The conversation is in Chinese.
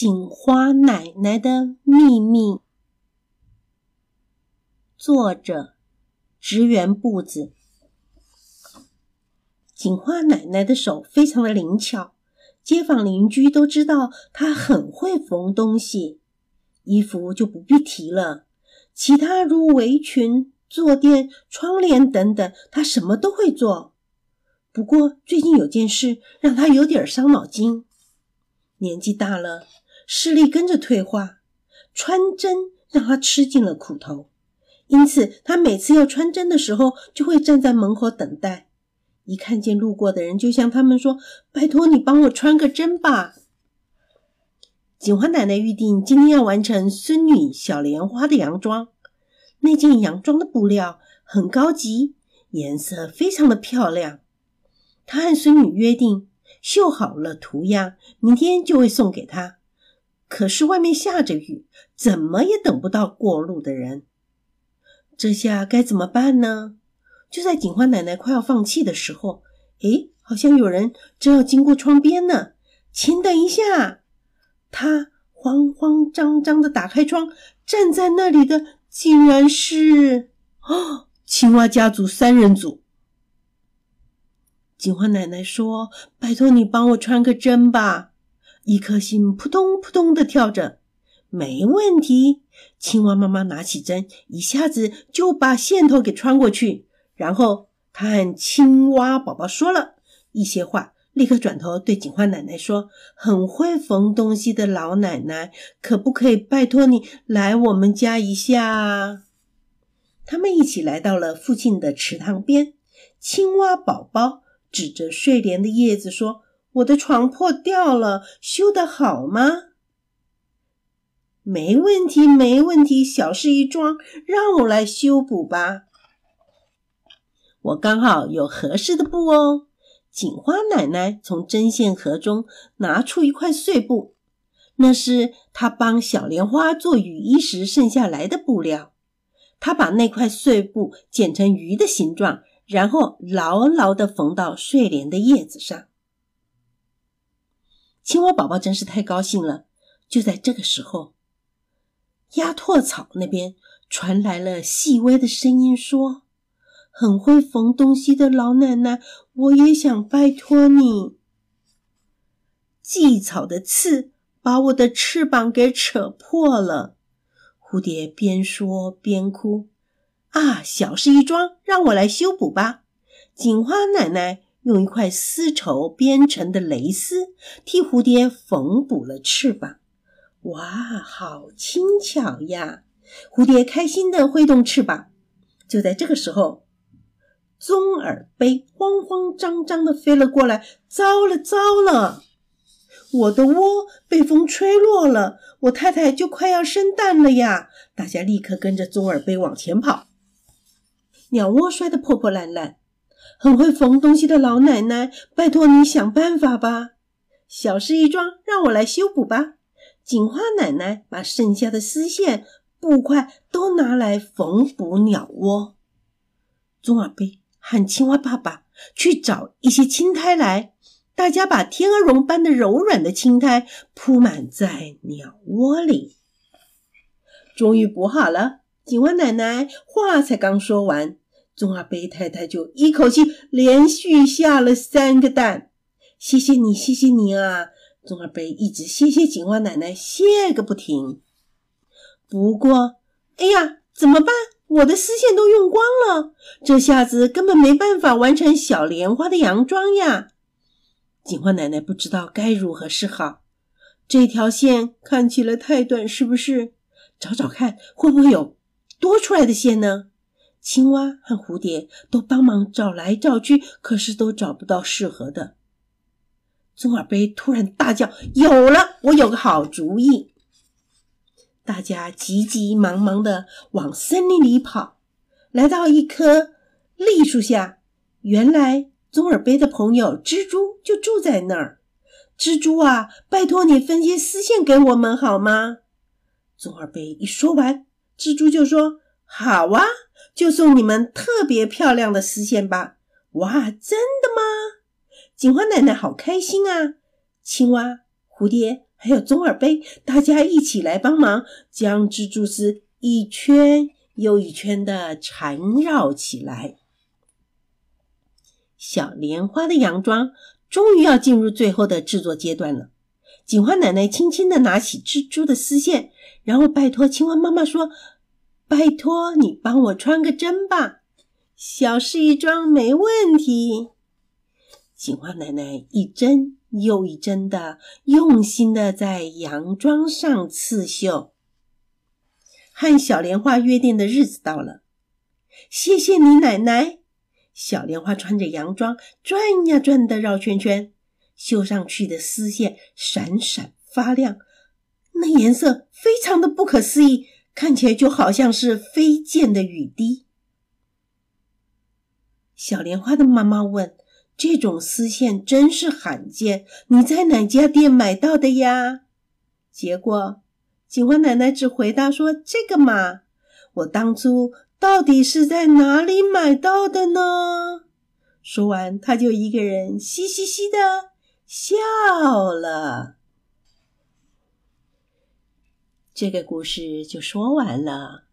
锦花奶奶的秘密，作者：职员步子。锦花奶奶的手非常的灵巧，街坊邻居都知道她很会缝东西。衣服就不必提了，其他如围裙、坐垫、窗帘等等，她什么都会做。不过最近有件事让她有点伤脑筋，年纪大了。视力跟着退化，穿针让他吃尽了苦头，因此他每次要穿针的时候，就会站在门口等待。一看见路过的人，就向他们说：“拜托你帮我穿个针吧。”锦花奶奶预定今天要完成孙女小莲花的洋装，那件洋装的布料很高级，颜色非常的漂亮。她和孙女约定，绣好了图样，明天就会送给她。可是外面下着雨，怎么也等不到过路的人。这下该怎么办呢？就在警花奶奶快要放弃的时候，诶，好像有人正要经过窗边呢。请等一下！她慌慌张张的打开窗，站在那里的竟然是哦，青蛙家族三人组。警花奶奶说：“拜托你帮我穿个针吧。”一颗心扑通扑通的跳着，没问题。青蛙妈妈拿起针，一下子就把线头给穿过去。然后，他和青蛙宝宝说了一些话，立刻转头对锦花奶奶说：“很会缝东西的老奶奶，可不可以拜托你来我们家一下？”他们一起来到了附近的池塘边。青蛙宝宝指着睡莲的叶子说。我的床破掉了，修得好吗？没问题，没问题，小事一桩，让我来修补吧。我刚好有合适的布哦。锦花奶奶从针线盒中拿出一块碎布，那是她帮小莲花做雨衣时剩下来的布料。她把那块碎布剪成鱼的形状，然后牢牢的缝到睡莲的叶子上。青蛙宝宝真是太高兴了。就在这个时候，鸭拓草那边传来了细微的声音，说：“很会缝东西的老奶奶，我也想拜托你。”蓟草的刺把我的翅膀给扯破了。蝴蝶边说边哭：“啊，小事一桩，让我来修补吧。”锦花奶奶。用一块丝绸编成的蕾丝替蝴蝶缝补了翅膀，哇，好轻巧呀！蝴蝶开心的挥动翅膀。就在这个时候，棕耳杯慌慌张张的飞了过来。糟了，糟了！我的窝被风吹落了，我太太就快要生蛋了呀！大家立刻跟着棕耳杯往前跑，鸟窝摔得破破烂烂。很会缝东西的老奶奶，拜托你想办法吧！小事一桩，让我来修补吧。锦花奶奶把剩下的丝线、布块都拿来缝补鸟窝。棕耳杯和青蛙爸爸去找一些青苔来，大家把天鹅绒般的柔软的青苔铺满在鸟窝里。终于补好了。锦花奶奶话才刚说完。棕耳杯太太就一口气连续下了三个蛋，谢谢你，谢谢你啊！棕耳杯一直谢谢锦花奶奶，谢个不停。不过，哎呀，怎么办？我的丝线都用光了，这下子根本没办法完成小莲花的洋装呀！锦花奶奶不知道该如何是好。这条线看起来太短，是不是？找找看，会不会有多出来的线呢？青蛙和蝴蝶都帮忙找来找去，可是都找不到适合的。棕耳杯突然大叫：“有了！我有个好主意！”大家急急忙忙的往森林里跑，来到一棵栗树下。原来棕耳杯的朋友蜘蛛就住在那儿。蜘蛛啊，拜托你分些丝线给我们好吗？棕耳杯一说完，蜘蛛就说：“好啊。”就送你们特别漂亮的丝线吧！哇，真的吗？锦花奶奶好开心啊！青蛙、蝴蝶还有棕耳杯，大家一起来帮忙，将蜘蛛丝一圈又一圈的缠绕起来。小莲花的洋装终于要进入最后的制作阶段了。锦花奶奶轻轻的拿起蜘蛛的丝线，然后拜托青蛙妈妈说：“拜托你帮我穿个针吧，小事一桩，没问题。”锦花奶奶一针又一针的用心的在洋装上刺绣。和小莲花约定的日子到了，谢谢你，奶奶。小莲花穿着洋装转呀转的绕圈圈，绣上去的丝线闪闪发亮，那颜色非常的不可思议，看起来就好像是飞溅的雨滴。小莲花的妈妈问：“这种丝线真是罕见，你在哪家店买到的呀？”结果，锦花奶奶只回答说：“这个嘛，我当初。”到底是在哪里买到的呢？说完，她就一个人嘻嘻嘻的笑了。这个故事就说完了。